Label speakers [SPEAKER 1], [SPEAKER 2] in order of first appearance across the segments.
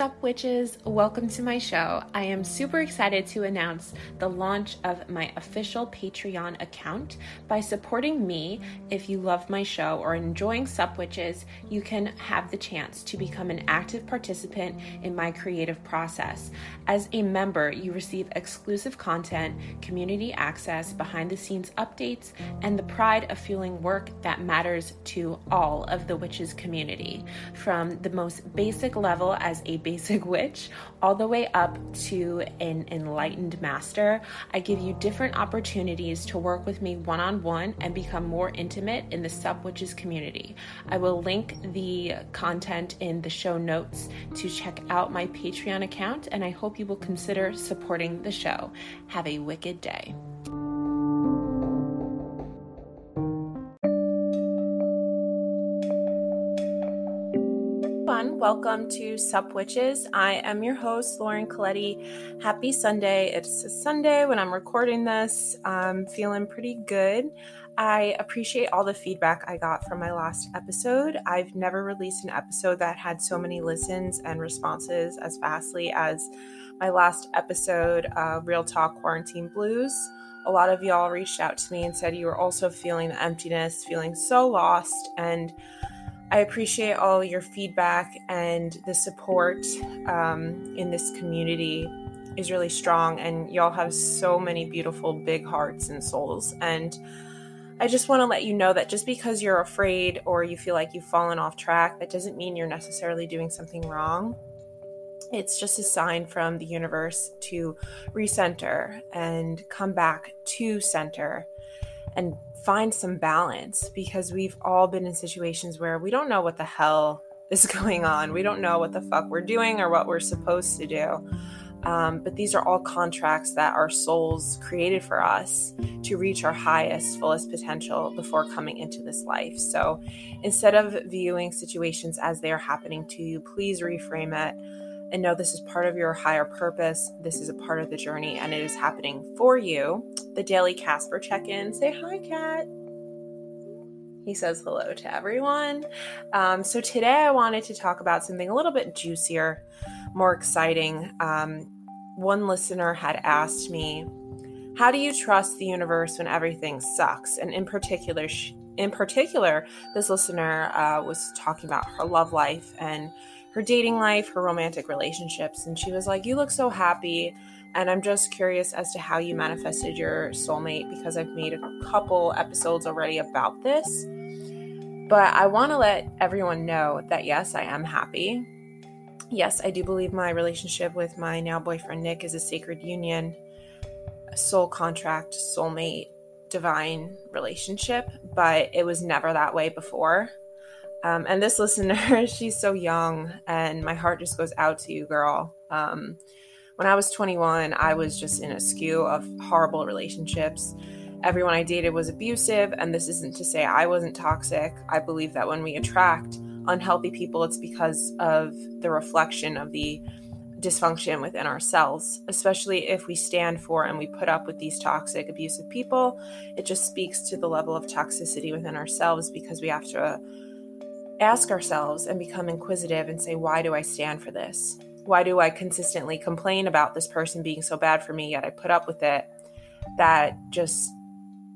[SPEAKER 1] up, witches? Welcome to my show. I am super excited to announce the launch of my official Patreon account. By supporting me, if you love my show or enjoying Sup Witches, you can have the chance to become an active participant in my creative process. As a member, you receive exclusive content, community access, behind the scenes updates, and the pride of fueling work that matters to all of the witches community. From the most basic level as a basic witch all the way up to an enlightened master. I give you different opportunities to work with me one on one and become more intimate in the Sup Witches community. I will link the content in the show notes to check out my Patreon account, and I hope you will consider supporting the show. Have a wicked day. Welcome to Sup Witches. I am your host, Lauren Colletti. Happy Sunday. It's a Sunday when I'm recording this. I'm feeling pretty good. I appreciate all the feedback I got from my last episode. I've never released an episode that had so many listens and responses as fastly as my last episode, uh, Real Talk Quarantine Blues. A lot of y'all reached out to me and said you were also feeling the emptiness, feeling so lost, and I appreciate all your feedback and the support um, in this community is really strong. And y'all have so many beautiful, big hearts and souls. And I just want to let you know that just because you're afraid or you feel like you've fallen off track, that doesn't mean you're necessarily doing something wrong. It's just a sign from the universe to recenter and come back to center and find some balance because we've all been in situations where we don't know what the hell is going on. We don't know what the fuck we're doing or what we're supposed to do. Um, but these are all contracts that our souls created for us to reach our highest, fullest potential before coming into this life. So instead of viewing situations as they are happening to you, please reframe it and know this is part of your higher purpose. This is a part of the journey and it is happening for you. The daily Casper check in. Say hi, Cat. He says hello to everyone. Um, so, today I wanted to talk about something a little bit juicier, more exciting. Um, one listener had asked me, How do you trust the universe when everything sucks? And in particular, in particular, this listener uh, was talking about her love life and her dating life, her romantic relationships. And she was like, You look so happy. And I'm just curious as to how you manifested your soulmate because I've made a couple episodes already about this. But I want to let everyone know that yes, I am happy. Yes, I do believe my relationship with my now boyfriend Nick is a sacred union, a soul contract, soulmate, divine relationship, but it was never that way before. Um, and this listener, she's so young, and my heart just goes out to you, girl. Um, when I was 21, I was just in a skew of horrible relationships. Everyone I dated was abusive, and this isn't to say I wasn't toxic. I believe that when we attract unhealthy people, it's because of the reflection of the dysfunction within ourselves, especially if we stand for and we put up with these toxic, abusive people. It just speaks to the level of toxicity within ourselves because we have to ask ourselves and become inquisitive and say, why do I stand for this? Why do I consistently complain about this person being so bad for me, yet I put up with it? That just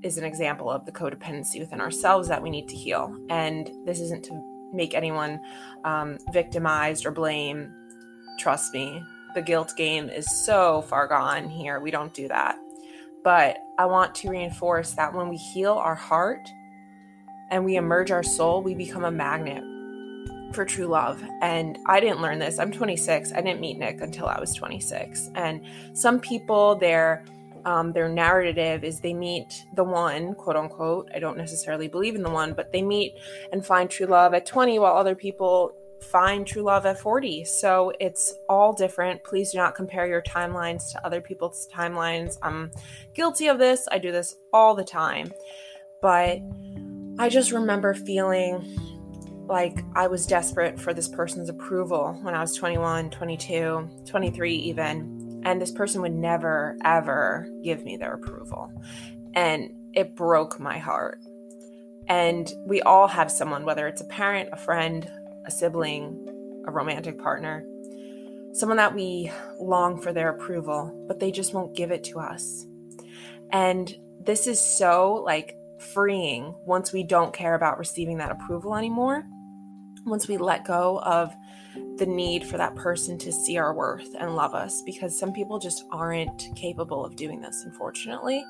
[SPEAKER 1] is an example of the codependency within ourselves that we need to heal. And this isn't to make anyone um, victimized or blame. Trust me, the guilt game is so far gone here. We don't do that. But I want to reinforce that when we heal our heart, and we emerge our soul, we become a magnet for true love. And I didn't learn this. I'm 26. I didn't meet Nick until I was 26. And some people, their um, their narrative is they meet the one, quote unquote. I don't necessarily believe in the one, but they meet and find true love at 20, while other people find true love at 40. So it's all different. Please do not compare your timelines to other people's timelines. I'm guilty of this. I do this all the time. But I just remember feeling like I was desperate for this person's approval when I was 21, 22, 23, even. And this person would never, ever give me their approval. And it broke my heart. And we all have someone, whether it's a parent, a friend, a sibling, a romantic partner, someone that we long for their approval, but they just won't give it to us. And this is so like freeing once we don't care about receiving that approval anymore. Once we let go of the need for that person to see our worth and love us, because some people just aren't capable of doing this, unfortunately.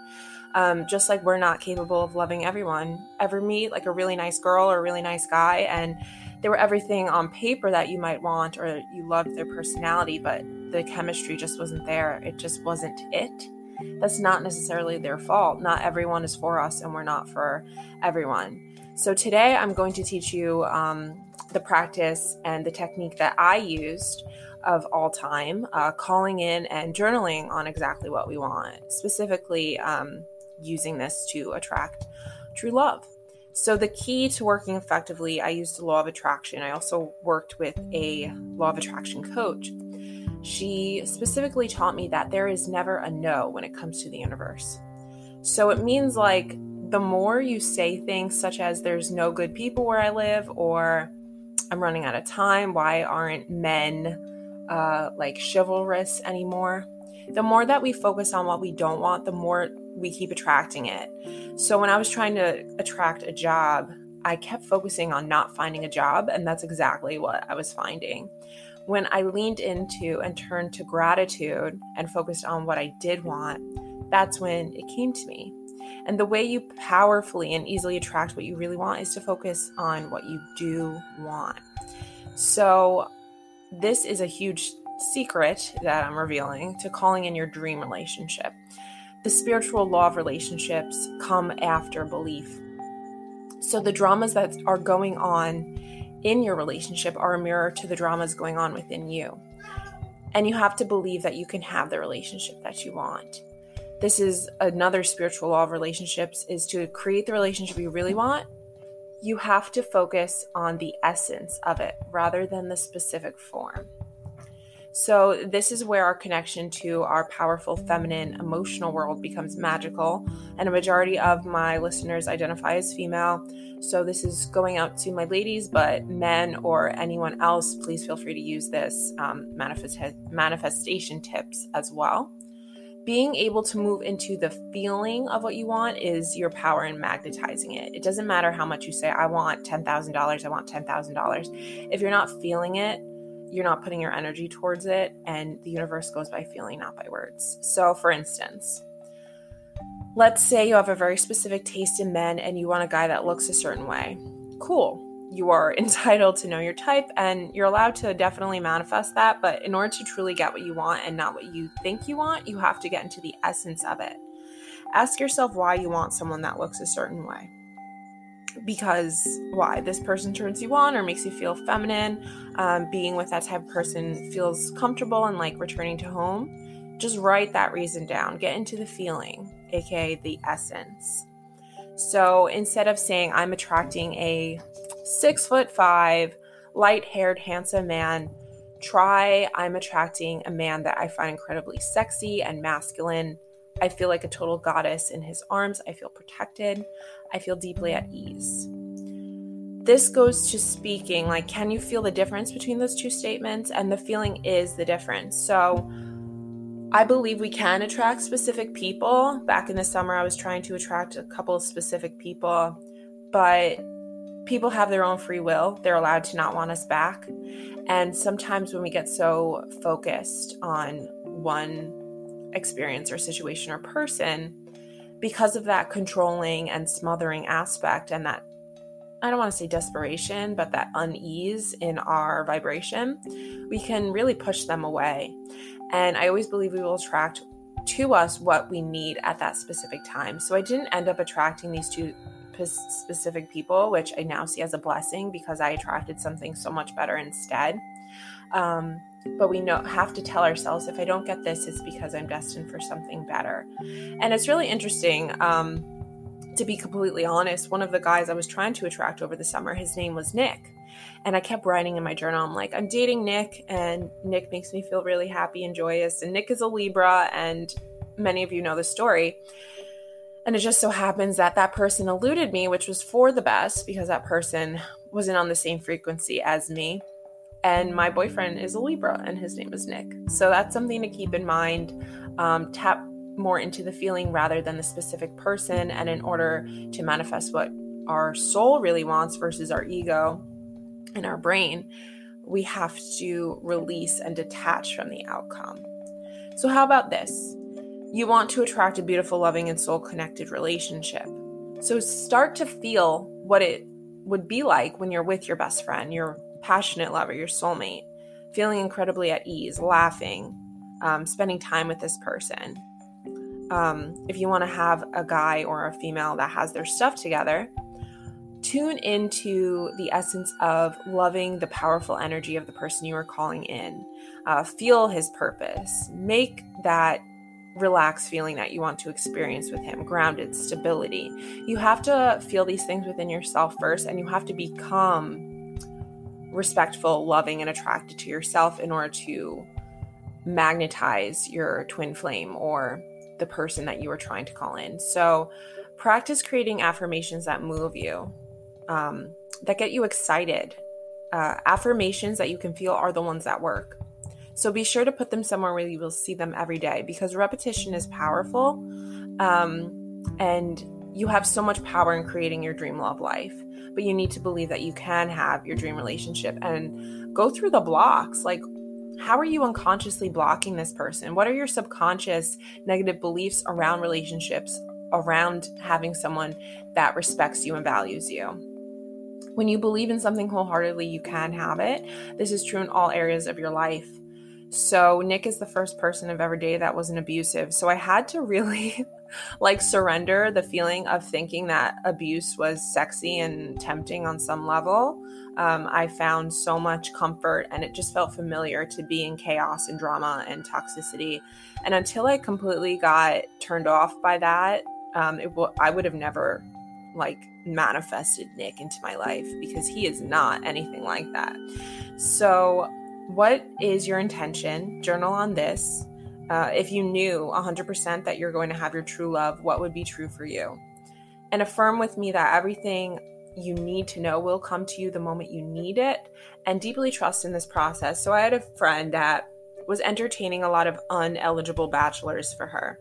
[SPEAKER 1] Um, just like we're not capable of loving everyone. Ever meet like a really nice girl or a really nice guy, and they were everything on paper that you might want, or you loved their personality, but the chemistry just wasn't there. It just wasn't it that's not necessarily their fault. Not everyone is for us, and we're not for everyone. So, today I'm going to teach you um, the practice and the technique that I used of all time, uh, calling in and journaling on exactly what we want, specifically um, using this to attract true love. So, the key to working effectively, I used the law of attraction. I also worked with a law of attraction coach she specifically taught me that there is never a no when it comes to the universe. So it means like the more you say things such as there's no good people where I live or I'm running out of time, why aren't men uh, like chivalrous anymore? The more that we focus on what we don't want, the more we keep attracting it. So when I was trying to attract a job, I kept focusing on not finding a job, and that's exactly what I was finding when I leaned into and turned to gratitude and focused on what I did want, that's when it came to me. And the way you powerfully and easily attract what you really want is to focus on what you do want. So, this is a huge secret that I'm revealing to calling in your dream relationship. The spiritual law of relationships come after belief. So, the dramas that are going on in your relationship are a mirror to the dramas going on within you. And you have to believe that you can have the relationship that you want. This is another spiritual law of relationships is to create the relationship you really want. You have to focus on the essence of it rather than the specific form. So, this is where our connection to our powerful feminine emotional world becomes magical. And a majority of my listeners identify as female. So, this is going out to my ladies, but men or anyone else, please feel free to use this um, manifest- manifestation tips as well. Being able to move into the feeling of what you want is your power in magnetizing it. It doesn't matter how much you say, I want $10,000, I want $10,000. If you're not feeling it, you're not putting your energy towards it, and the universe goes by feeling, not by words. So, for instance, let's say you have a very specific taste in men and you want a guy that looks a certain way. Cool. You are entitled to know your type and you're allowed to definitely manifest that. But in order to truly get what you want and not what you think you want, you have to get into the essence of it. Ask yourself why you want someone that looks a certain way because why? This person turns you on or makes you feel feminine. Um, being with that type of person feels comfortable and like returning to home. Just write that reason down. Get into the feeling aka the essence. So instead of saying i'm attracting a six foot five light haired handsome man try i'm attracting a man that i find incredibly sexy and masculine I feel like a total goddess in his arms. I feel protected. I feel deeply at ease. This goes to speaking like, can you feel the difference between those two statements? And the feeling is the difference. So, I believe we can attract specific people. Back in the summer, I was trying to attract a couple of specific people, but people have their own free will. They're allowed to not want us back. And sometimes when we get so focused on one experience or situation or person because of that controlling and smothering aspect and that I don't want to say desperation, but that unease in our vibration, we can really push them away. And I always believe we will attract to us what we need at that specific time. So I didn't end up attracting these two specific people, which I now see as a blessing because I attracted something so much better instead. Um, but we know have to tell ourselves if I don't get this, it's because I'm destined for something better. And it's really interesting. Um, to be completely honest, one of the guys I was trying to attract over the summer, his name was Nick. And I kept writing in my journal, I'm like, I'm dating Nick, and Nick makes me feel really happy and joyous. And Nick is a Libra, and many of you know the story. And it just so happens that that person eluded me, which was for the best because that person wasn't on the same frequency as me And my boyfriend is a Libra and his name is Nick. So that's something to keep in mind. Um, tap more into the feeling rather than the specific person. And in order to manifest what our soul really wants versus our ego and our brain, we have to release and detach from the outcome. So, how about this? You want to attract a beautiful, loving, and soul connected relationship. So, start to feel what it would be like when you're with your best friend, your passionate lover, your soulmate, feeling incredibly at ease, laughing, um, spending time with this person. Um, if you want to have a guy or a female that has their stuff together, tune into the essence of loving the powerful energy of the person you are calling in. Uh, feel his purpose. Make that relaxed feeling that you want to experience with him, grounded, stability. You have to feel these things within yourself first, and you have to become respectful, loving, and attracted to yourself in order to magnetize your twin flame or the person that you are trying to call in. So, practice creating affirmations that move you, um, that get you excited. Uh, affirmations that you can feel are the ones that work. So be sure to put them somewhere where you will see them every day because repetition is powerful. Um, and you have so much power in creating your dream love life. But you need to believe that you can have your dream relationship and go through the blocks. Like, how are you unconsciously blocking this person? What are your subconscious negative beliefs around relationships, around having someone that respects you and values you? When you believe in something wholeheartedly, you can have it. This is true in all areas of your life. So Nick is the first person I've ever dated that wasn't abusive. So I had to really like surrender the feeling of thinking that abuse was sexy and tempting on some level. Um, I found so much comfort and it just felt familiar to be in chaos and drama and toxicity. And until I completely got turned off by that, um, w- I would have never like manifested Nick into my life because he is not anything like that. So what is your intention? Journal on this. Uh, if you knew 100% that you're going to have your true love, what would be true for you? And affirm with me that everything you need to know will come to you the moment you need it and deeply trust in this process. So I had a friend that was entertaining a lot of uneligible bachelors for her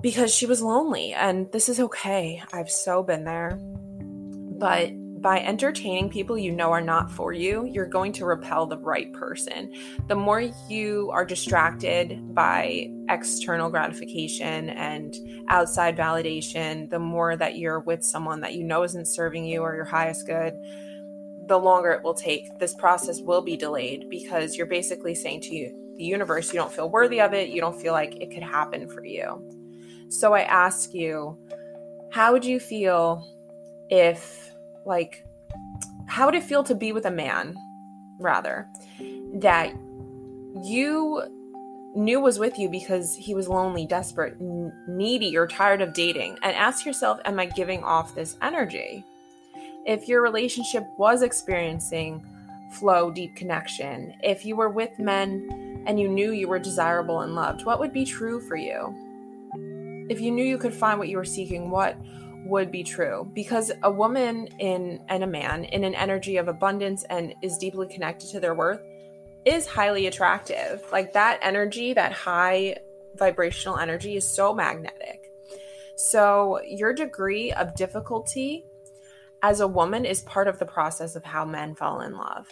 [SPEAKER 1] because she was lonely and this is okay. I've so been there. But by entertaining people you know are not for you, you're going to repel the right person. The more you are distracted by external gratification and outside validation, the more that you're with someone that you know isn't serving you or your highest good, the longer it will take. This process will be delayed because you're basically saying to you, the universe, you don't feel worthy of it, you don't feel like it could happen for you. So I ask you, how would you feel if like how would it feel to be with a man rather that you knew was with you because he was lonely, desperate, needy, or tired of dating. And ask yourself, am I giving off this energy? If your relationship was experiencing flow, deep connection, if you were with men and you knew you were desirable and loved, what would be true for you? If you knew you could find what you were seeking, what would be true because a woman in and a man in an energy of abundance and is deeply connected to their worth is highly attractive. Like that energy, that high vibrational energy is so magnetic. So your degree of difficulty as a woman is part of the process of how men fall in love.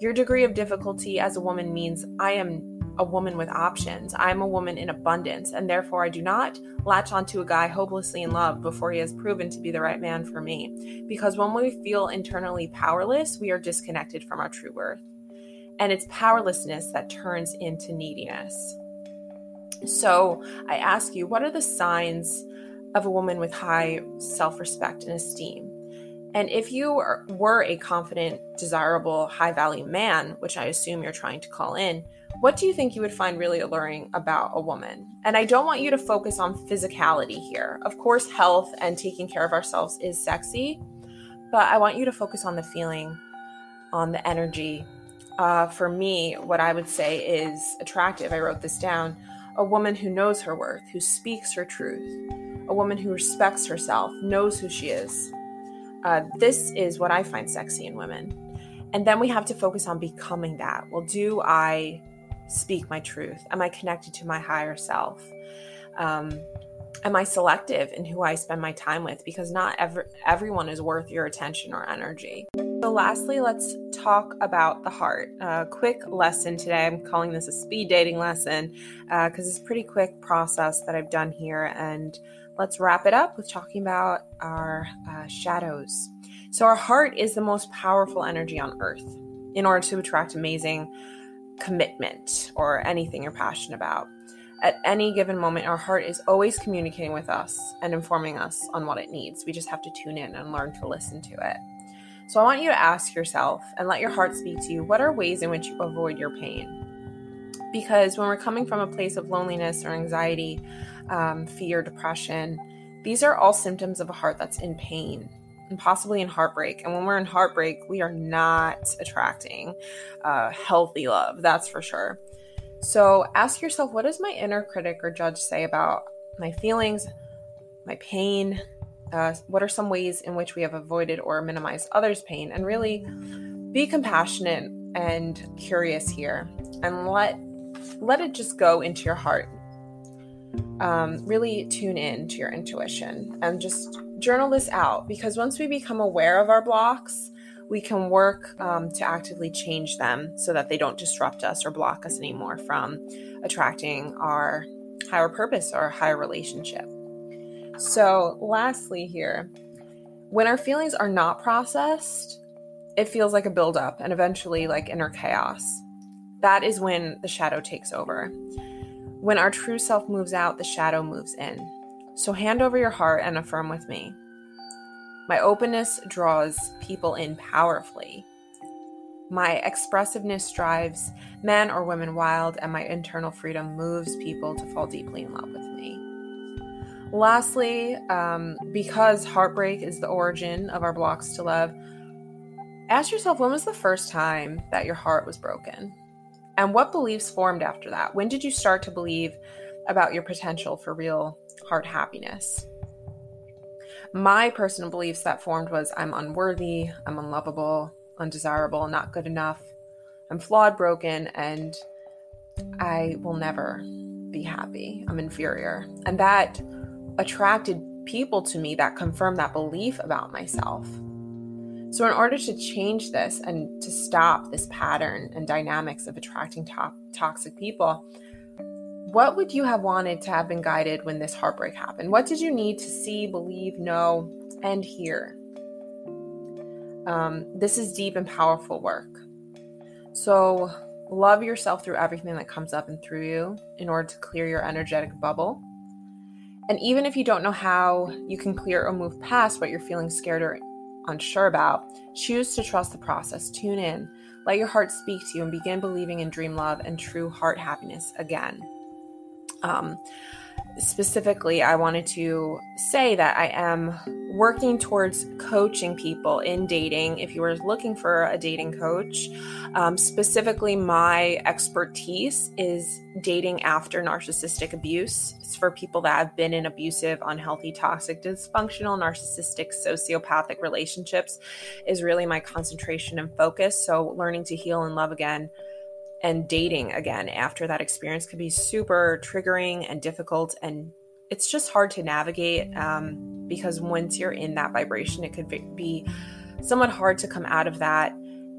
[SPEAKER 1] Your degree of difficulty as a woman means I am a woman with options. I'm a woman in abundance, and therefore I do not latch onto a guy hopelessly in love before he has proven to be the right man for me. Because when we feel internally powerless, we are disconnected from our true worth. And it's powerlessness that turns into neediness. So I ask you, what are the signs of a woman with high self respect and esteem? And if you are, were a confident, desirable, high value man, which I assume you're trying to call in, what do you think you would find really alluring about a woman? And I don't want you to focus on physicality here. Of course, health and taking care of ourselves is sexy, but I want you to focus on the feeling, on the energy. Uh, for me, what I would say is attractive. I wrote this down. A woman who knows her worth, who speaks her truth, a woman who respects herself, knows who she is. Uh, this is what I find sexy in women. And then we have to focus on becoming that. Well, do I speak my truth? Am I connected to my higher self? Um, am I selective in who I spend my time with? Because not every, everyone is worth your attention or energy. So, lastly, let's talk about the heart. A quick lesson today. I'm calling this a speed dating lesson because uh, it's a pretty quick process that I've done here. And let's wrap it up with talking about our uh, shadows. So, our heart is the most powerful energy on earth in order to attract amazing commitment or anything you're passionate about. At any given moment, our heart is always communicating with us and informing us on what it needs. We just have to tune in and learn to listen to it. So I want you to ask yourself and let your heart speak to you what are ways in which you avoid your pain? Because when we're coming from a place of loneliness or anxiety, um, fear, depression, these are all symptoms of a heart that's in pain and possibly in heartbreak. And when we're in heartbreak, we are not attracting uh, healthy love, that's for sure. So ask yourself what does my inner critic or judge say about my feelings, my pain? Uh, what are some ways in which we have avoided or minimized others' pain? And really be compassionate and curious here and let let it just go into your heart. Um, really tune in to your intuition and just journal this out because once we become aware of our blocks, we can work um, to actively change them so that they don't disrupt us or block us anymore from attracting our higher purpose or higher relationship. So, lastly, here, when our feelings are not processed, it feels like a buildup and eventually like inner chaos. That is when the shadow takes over. When our true self moves out, the shadow moves in. So, hand over your heart and affirm with me. My openness draws people in powerfully. My expressiveness drives men or women wild, and my internal freedom moves people to fall deeply in love with me. Lastly, um, because heartbreak is the origin of our blocks to love, ask yourself when was the first time that your heart was broken? And what beliefs formed after that? When did you start to believe about your potential for real heart happiness? my personal beliefs that formed was I'm unworthy, I'm unlovable, undesirable, not good enough, I'm flawed, broken, and I will never be happy. I'm inferior. And that attracted people to me that confirmed that belief about myself. So, in order to change this and to stop this pattern and dynamics of attracting to- toxic people, what would you have wanted to have been guided when this heartbreak happened? What did you need to see, believe, know, and hear? Um, this is deep and powerful work. So, love yourself through everything that comes up and through you in order to clear your energetic bubble. And even if you don't know how you can clear or move past what you're feeling scared or unsure about, choose to trust the process. Tune in, let your heart speak to you, and begin believing in dream love and true heart happiness again. Um, specifically, I wanted to say that I am working towards coaching people in dating. If you are looking for a dating coach, um, specifically, my expertise is dating after narcissistic abuse. It's for people that have been in abusive, unhealthy, toxic, dysfunctional, narcissistic, sociopathic relationships, is really my concentration and focus. So, learning to heal and love again and dating again after that experience can be super triggering and difficult and it's just hard to navigate um, because once you're in that vibration it could be somewhat hard to come out of that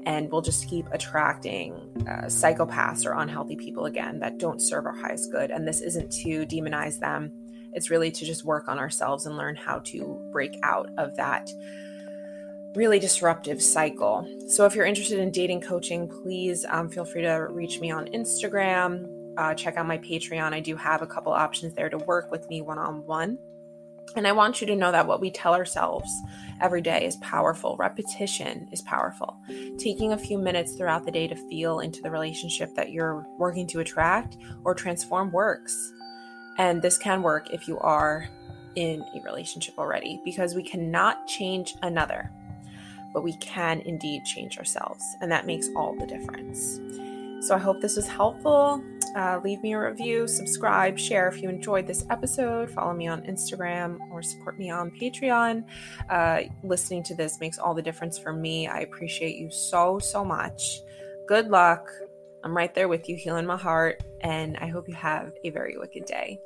[SPEAKER 1] and we'll just keep attracting uh, psychopaths or unhealthy people again that don't serve our highest good and this isn't to demonize them. It's really to just work on ourselves and learn how to break out of that really disruptive cycle. So, if you're interested in dating coaching, please um, feel free to reach me on Instagram. Uh, check out my Patreon. I do have a couple options there to work with me one on one. And I want you to know that what we tell ourselves every day is powerful. Repetition is powerful. Taking a few minutes throughout the day to feel into the relationship that you're working to attract or transform works. And this can work if you are in a relationship already because we cannot change another but we can indeed change ourselves. And that makes all the difference. So I hope this was helpful. Uh, leave me a review, subscribe, share if you enjoyed this episode. Follow me on Instagram or support me on Patreon. Uh, listening to this makes all the difference for me. I appreciate you so, so much. Good luck. I'm right there with you, healing my heart, and I hope you have a very wicked day.